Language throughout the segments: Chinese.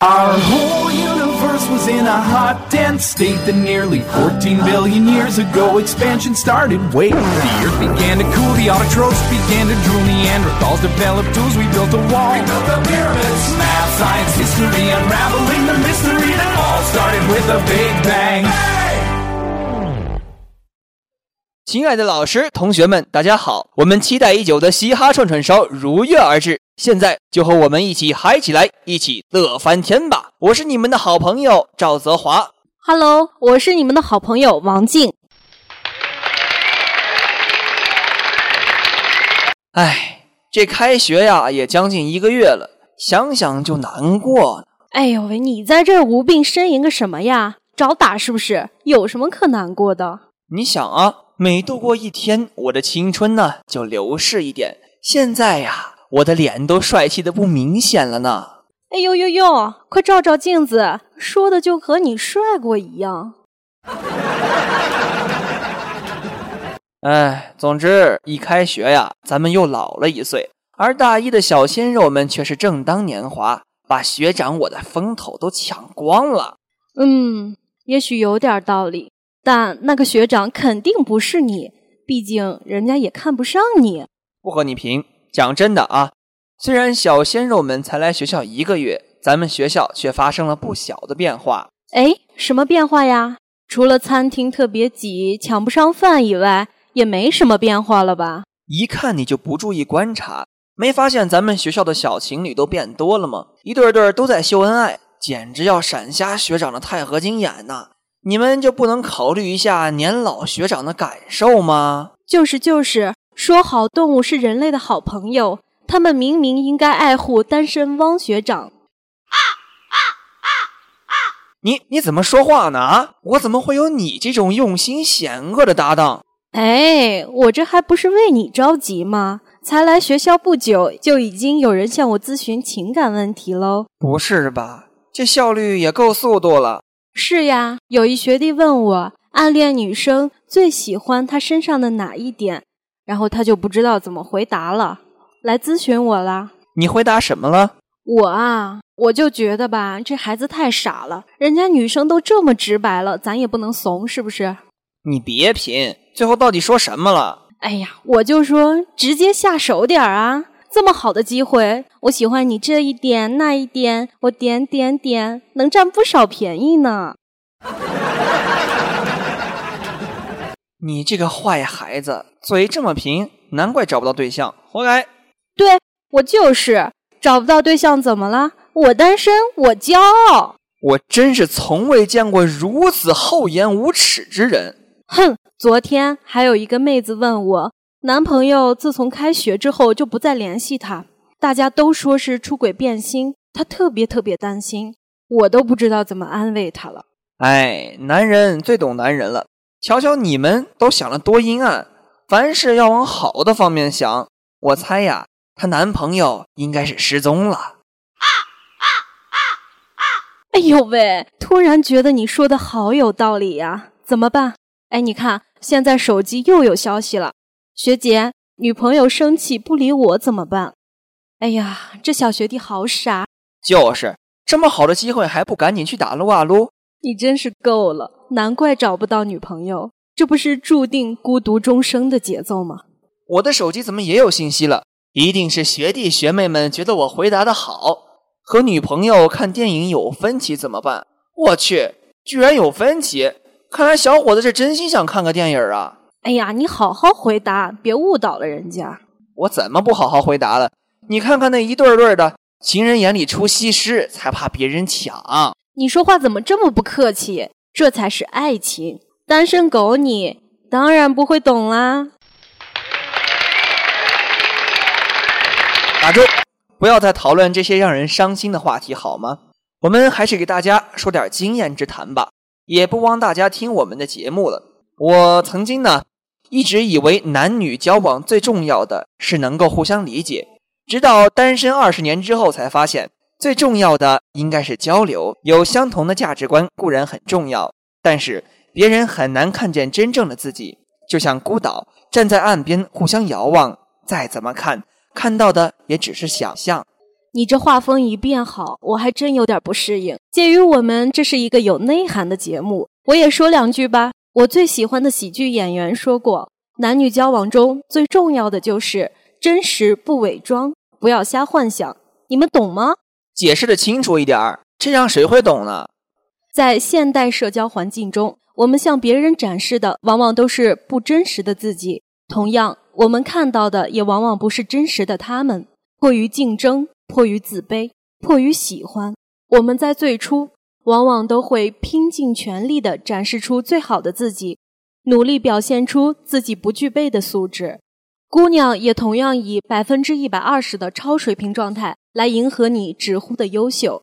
Our whole universe was in a hot, dense state that nearly 14 billion years ago expansion started. Wait, the earth began to cool, the autotrophs began to drool, Neanderthals developed tools, we built a wall. We built the pyramids. Math, science, history, unraveling the mystery that all started with a big bang. 亲爱的老师、同学们，大家好！我们期待已久的嘻哈串串烧如约而至， 现在就和我们一起嗨起来，一起乐翻天吧！我是你们的好朋友赵泽华。Hello，我是你们的好朋友王静。哎，这开学呀也将近一个月了，想想就难过。哎呦喂，你在这儿无病呻吟个什么呀？找打是不是？有什么可难过的？你想啊，每度过一天，我的青春呢就流逝一点。现在呀，我的脸都帅气的不明显了呢。哎呦呦呦，快照照镜子，说的就和你帅过一样。哎，总之一开学呀，咱们又老了一岁，而大一的小鲜肉们却是正当年华，把学长我的风头都抢光了。嗯，也许有点道理，但那个学长肯定不是你，毕竟人家也看不上你。不和你贫，讲真的啊，虽然小鲜肉们才来学校一个月，咱们学校却发生了不小的变化。哎，什么变化呀？除了餐厅特别挤，抢不上饭以外，也没什么变化了吧？一看你就不注意观察，没发现咱们学校的小情侣都变多了吗？一对对都在秀恩爱，简直要闪瞎学长的钛合金眼呐！你们就不能考虑一下年老学长的感受吗？就是就是，说好动物是人类的好朋友，他们明明应该爱护单身汪学长。你你怎么说话呢？啊，我怎么会有你这种用心险恶的搭档？哎，我这还不是为你着急吗？才来学校不久，就已经有人向我咨询情感问题喽。不是吧？这效率也够速度了。是呀，有一学弟问我，暗恋女生最喜欢她身上的哪一点，然后他就不知道怎么回答了，来咨询我啦。你回答什么了？我啊，我就觉得吧，这孩子太傻了，人家女生都这么直白了，咱也不能怂，是不是？你别贫，最后到底说什么了？哎呀，我就说直接下手点儿啊！这么好的机会，我喜欢你这一点那一点，我点点点，能占不少便宜呢。你这个坏孩子，嘴这么贫，难怪找不到对象，活该！对我就是找不到对象，怎么了？我单身，我骄傲。我真是从未见过如此厚颜无耻之人。哼，昨天还有一个妹子问我，男朋友自从开学之后就不再联系她，大家都说是出轨变心，她特别特别担心，我都不知道怎么安慰她了。哎，男人最懂男人了。瞧瞧你们都想得多阴暗，凡事要往好的方面想。我猜呀，她男朋友应该是失踪了。啊啊啊啊哎呦喂！突然觉得你说的好有道理呀，怎么办？哎，你看，现在手机又有消息了，学姐，女朋友生气不理我怎么办？哎呀，这小学弟好傻，就是这么好的机会还不赶紧去打撸啊撸？你真是够了，难怪找不到女朋友，这不是注定孤独终生的节奏吗？我的手机怎么也有信息了？一定是学弟学妹们觉得我回答的好。和女朋友看电影有分歧怎么办？我去，居然有分歧！看来小伙子是真心想看个电影啊！哎呀，你好好回答，别误导了人家。我怎么不好好回答了？你看看那一对对的，情人眼里出西施，才怕别人抢。你说话怎么这么不客气？这才是爱情。单身狗你当然不会懂啦。打住！不要再讨论这些让人伤心的话题好吗？我们还是给大家说点经验之谈吧，也不枉大家听我们的节目了。我曾经呢，一直以为男女交往最重要的是能够互相理解，直到单身二十年之后才发现，最重要的应该是交流。有相同的价值观固然很重要，但是别人很难看见真正的自己，就像孤岛站在岸边互相遥望，再怎么看。看到的也只是想象。你这画风一变好，我还真有点不适应。鉴于我们这是一个有内涵的节目，我也说两句吧。我最喜欢的喜剧演员说过，男女交往中最重要的就是真实不伪装，不要瞎幻想。你们懂吗？解释的清楚一点儿，这样谁会懂呢？在现代社交环境中，我们向别人展示的往往都是不真实的自己，同样，我们看到的也往往不是真实的他们。迫于竞争，迫于自卑，迫于喜欢，我们在最初往往都会拼尽全力地展示出最好的自己，努力表现出自己不具备的素质。姑娘也同样以百分之一百二十的超水平状态来迎合你直呼的优秀，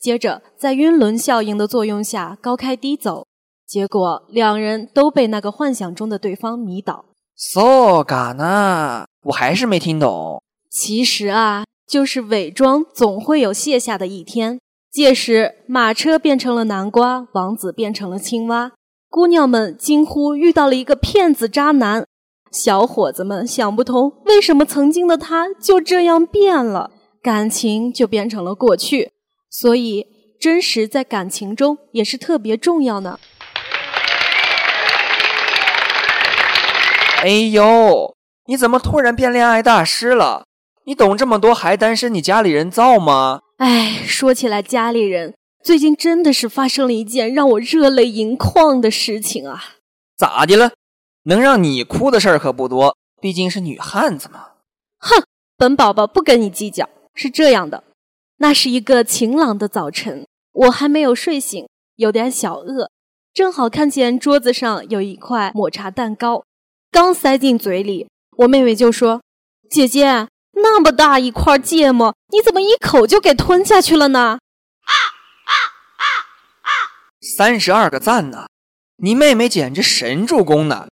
接着在晕轮效应的作用下高开低走，结果两人都被那个幻想中的对方迷倒。So 嘎呢？我还是没听懂。其实啊，就是伪装总会有卸下的一天，届时马车变成了南瓜，王子变成了青蛙，姑娘们惊呼遇到了一个骗子渣男。小伙子们想不通，为什么曾经的他就这样变了，感情就变成了过去。所以，真实在感情中也是特别重要呢。哎呦，你怎么突然变恋爱大师了？你懂这么多还单身？你家里人造吗？哎，说起来，家里人最近真的是发生了一件让我热泪盈眶的事情啊！咋的了？能让你哭的事儿可不多，毕竟是女汉子嘛。哼，本宝宝不跟你计较。是这样的，那是一个晴朗的早晨，我还没有睡醒，有点小饿，正好看见桌子上有一块抹茶蛋糕，刚塞进嘴里，我妹妹就说：“姐姐，那么大一块芥末，你怎么一口就给吞下去了呢？”啊啊啊啊！三十二个赞呢，你妹妹简直神助攻呢。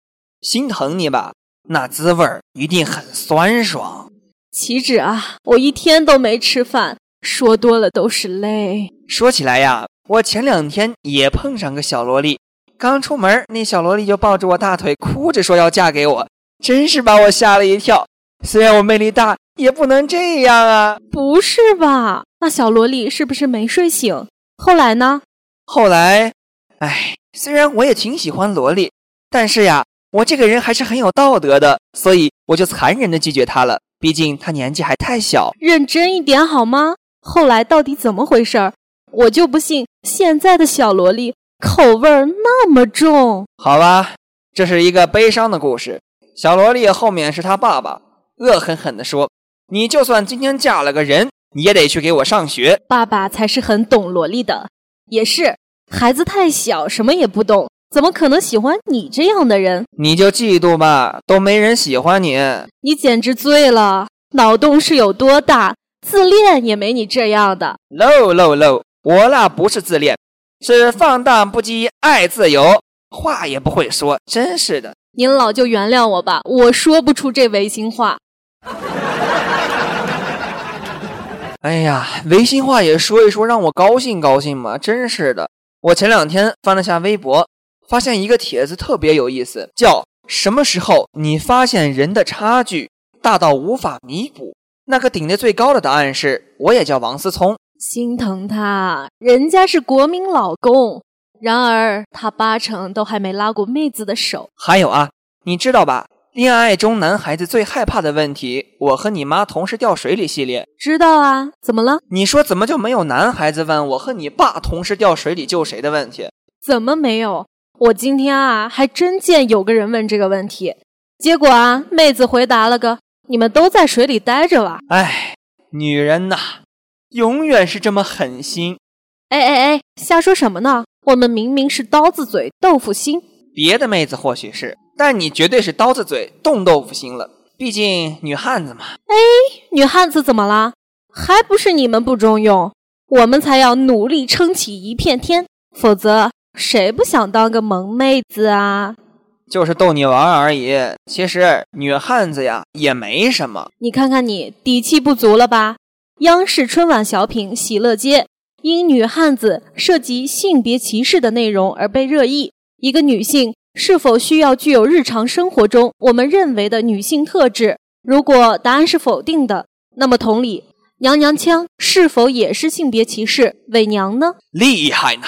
心疼你吧，那滋味儿一定很酸爽。岂止啊，我一天都没吃饭，说多了都是泪。说起来呀，我前两天也碰上个小萝莉，刚出门，那小萝莉就抱着我大腿，哭着说要嫁给我，真是把我吓了一跳。虽然我魅力大，也不能这样啊！不是吧？那小萝莉是不是没睡醒？后来呢？后来，哎，虽然我也挺喜欢萝莉，但是呀。我这个人还是很有道德的，所以我就残忍的拒绝他了。毕竟他年纪还太小，认真一点好吗？后来到底怎么回事儿？我就不信现在的小萝莉口味儿那么重。好吧，这是一个悲伤的故事。小萝莉后面是他爸爸，恶狠狠地说：“你就算今天嫁了个人，你也得去给我上学。”爸爸才是很懂萝莉的，也是孩子太小，什么也不懂。怎么可能喜欢你这样的人？你就嫉妒吧，都没人喜欢你。你简直醉了，脑洞是有多大？自恋也没你这样的。low low low，我那不是自恋，是放荡不羁，爱自由，话也不会说，真是的。您老就原谅我吧，我说不出这违心话。哎呀，违心话也说一说，让我高兴高兴嘛，真是的。我前两天翻了下微博。发现一个帖子特别有意思，叫“什么时候你发现人的差距大到无法弥补？”那个顶的最高的答案是：“我也叫王思聪，心疼他，人家是国民老公，然而他八成都还没拉过妹子的手。”还有啊，你知道吧？恋爱中男孩子最害怕的问题，“我和你妈同时掉水里”系列，知道啊？怎么了？你说怎么就没有男孩子问“我和你爸同时掉水里救谁”的问题？怎么没有？我今天啊，还真见有个人问这个问题，结果啊，妹子回答了个“你们都在水里待着吧”。哎，女人呐，永远是这么狠心。哎哎哎，瞎说什么呢？我们明明是刀子嘴豆腐心。别的妹子或许是，但你绝对是刀子嘴冻豆腐心了。毕竟女汉子嘛。哎，女汉子怎么了？还不是你们不中用？我们才要努力撑起一片天，否则。谁不想当个萌妹子啊？就是逗你玩而已。其实女汉子呀也没什么。你看看你底气不足了吧？央视春晚小品《喜乐街》因女汉子涉及性别歧视的内容而被热议。一个女性是否需要具有日常生活中我们认为的女性特质？如果答案是否定的，那么同理，娘娘腔是否也是性别歧视？伪娘呢？厉害呢！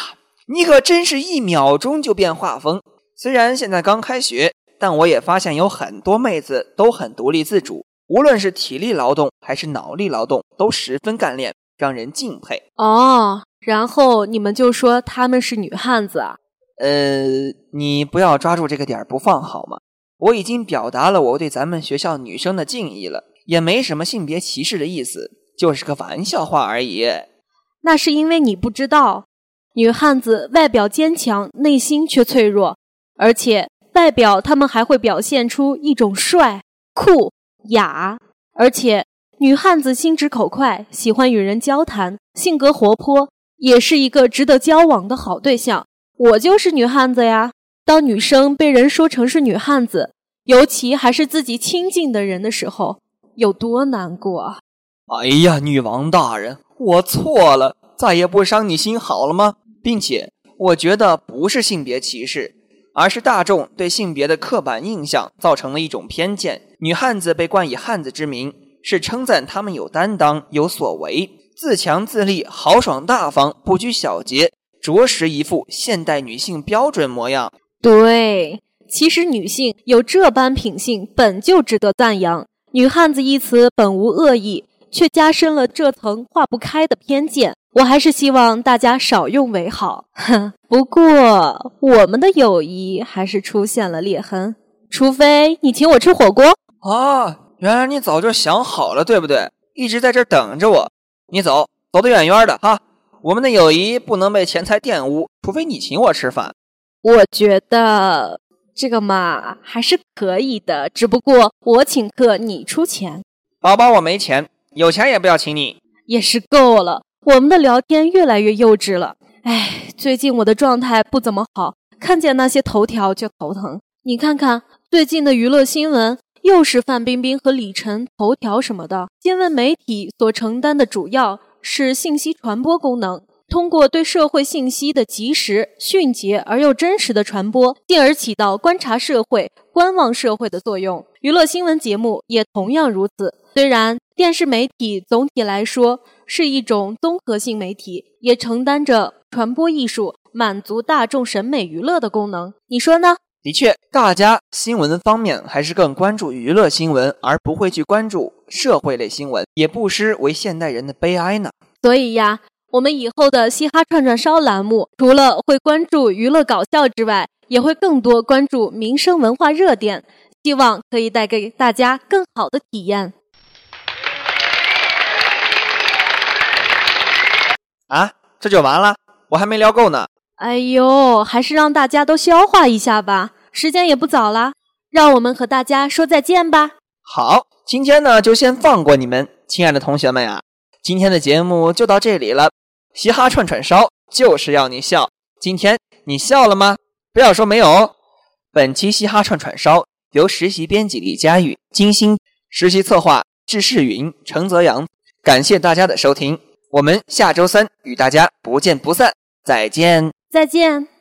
你可真是一秒钟就变画风。虽然现在刚开学，但我也发现有很多妹子都很独立自主，无论是体力劳动还是脑力劳动，都十分干练，让人敬佩。哦，然后你们就说她们是女汉子啊？呃，你不要抓住这个点儿不放好吗？我已经表达了我对咱们学校女生的敬意了，也没什么性别歧视的意思，就是个玩笑话而已。那是因为你不知道，女汉子外表坚强，内心却脆弱，而且外表她们还会表现出一种帅、酷、雅，而且女汉子心直口快，喜欢与人交谈，性格活泼，也是一个值得交往的好对象。我就是女汉子呀。当女生被人说成是女汉子，尤其还是自己亲近的人的时候，有多难过啊！哎呀，女王大人，我错了，再也不伤你心好了吗？并且，我觉得不是性别歧视，而是大众对性别的刻板印象造成了一种偏见。女汉子被冠以汉子之名，是称赞她们有担当、有所为、自强自立、豪爽大方、不拘小节，着实一副现代女性标准模样。对，其实女性有这般品性本就值得赞扬。女汉子一词本无恶意，却加深了这层化不开的偏见。我还是希望大家少用为好。哼，不过我们的友谊还是出现了裂痕，除非你请我吃火锅。啊，原来你早就想好了，对不对？一直在这等着我。你走，走得远远的哈。我们的友谊不能被钱财玷污，除非你请我吃饭。我觉得这个嘛还是可以的，只不过我请客，你出钱。宝宝，我没钱，有钱也不要请你。也是够了，我们的聊天越来越幼稚了。哎，最近我的状态不怎么好，看见那些头条就头疼。你看看最近的娱乐新闻，又是范冰冰和李晨头条什么的。新闻媒体所承担的主要是信息传播功能。通过对社会信息的及时、迅捷而又真实的传播，进而起到观察社会、观望社会的作用。娱乐新闻节目也同样如此。虽然电视媒体总体来说是一种综合性媒体，也承担着传播艺术、满足大众审美娱乐的功能。你说呢？的确，大家新闻方面还是更关注娱乐新闻，而不会去关注社会类新闻，也不失为现代人的悲哀呢。所以呀。我们以后的嘻哈串串烧栏目，除了会关注娱乐搞笑之外，也会更多关注民生文化热点，希望可以带给大家更好的体验。啊，这就完了？我还没聊够呢。哎呦，还是让大家都消化一下吧，时间也不早了，让我们和大家说再见吧。好，今天呢就先放过你们，亲爱的同学们呀，今天的节目就到这里了。嘻哈串串烧就是要你笑，今天你笑了吗？不要说没有哦。本期嘻哈串串烧由实习编辑李佳宇精心，实习策划志世云、程泽阳。感谢大家的收听，我们下周三与大家不见不散，再见，再见。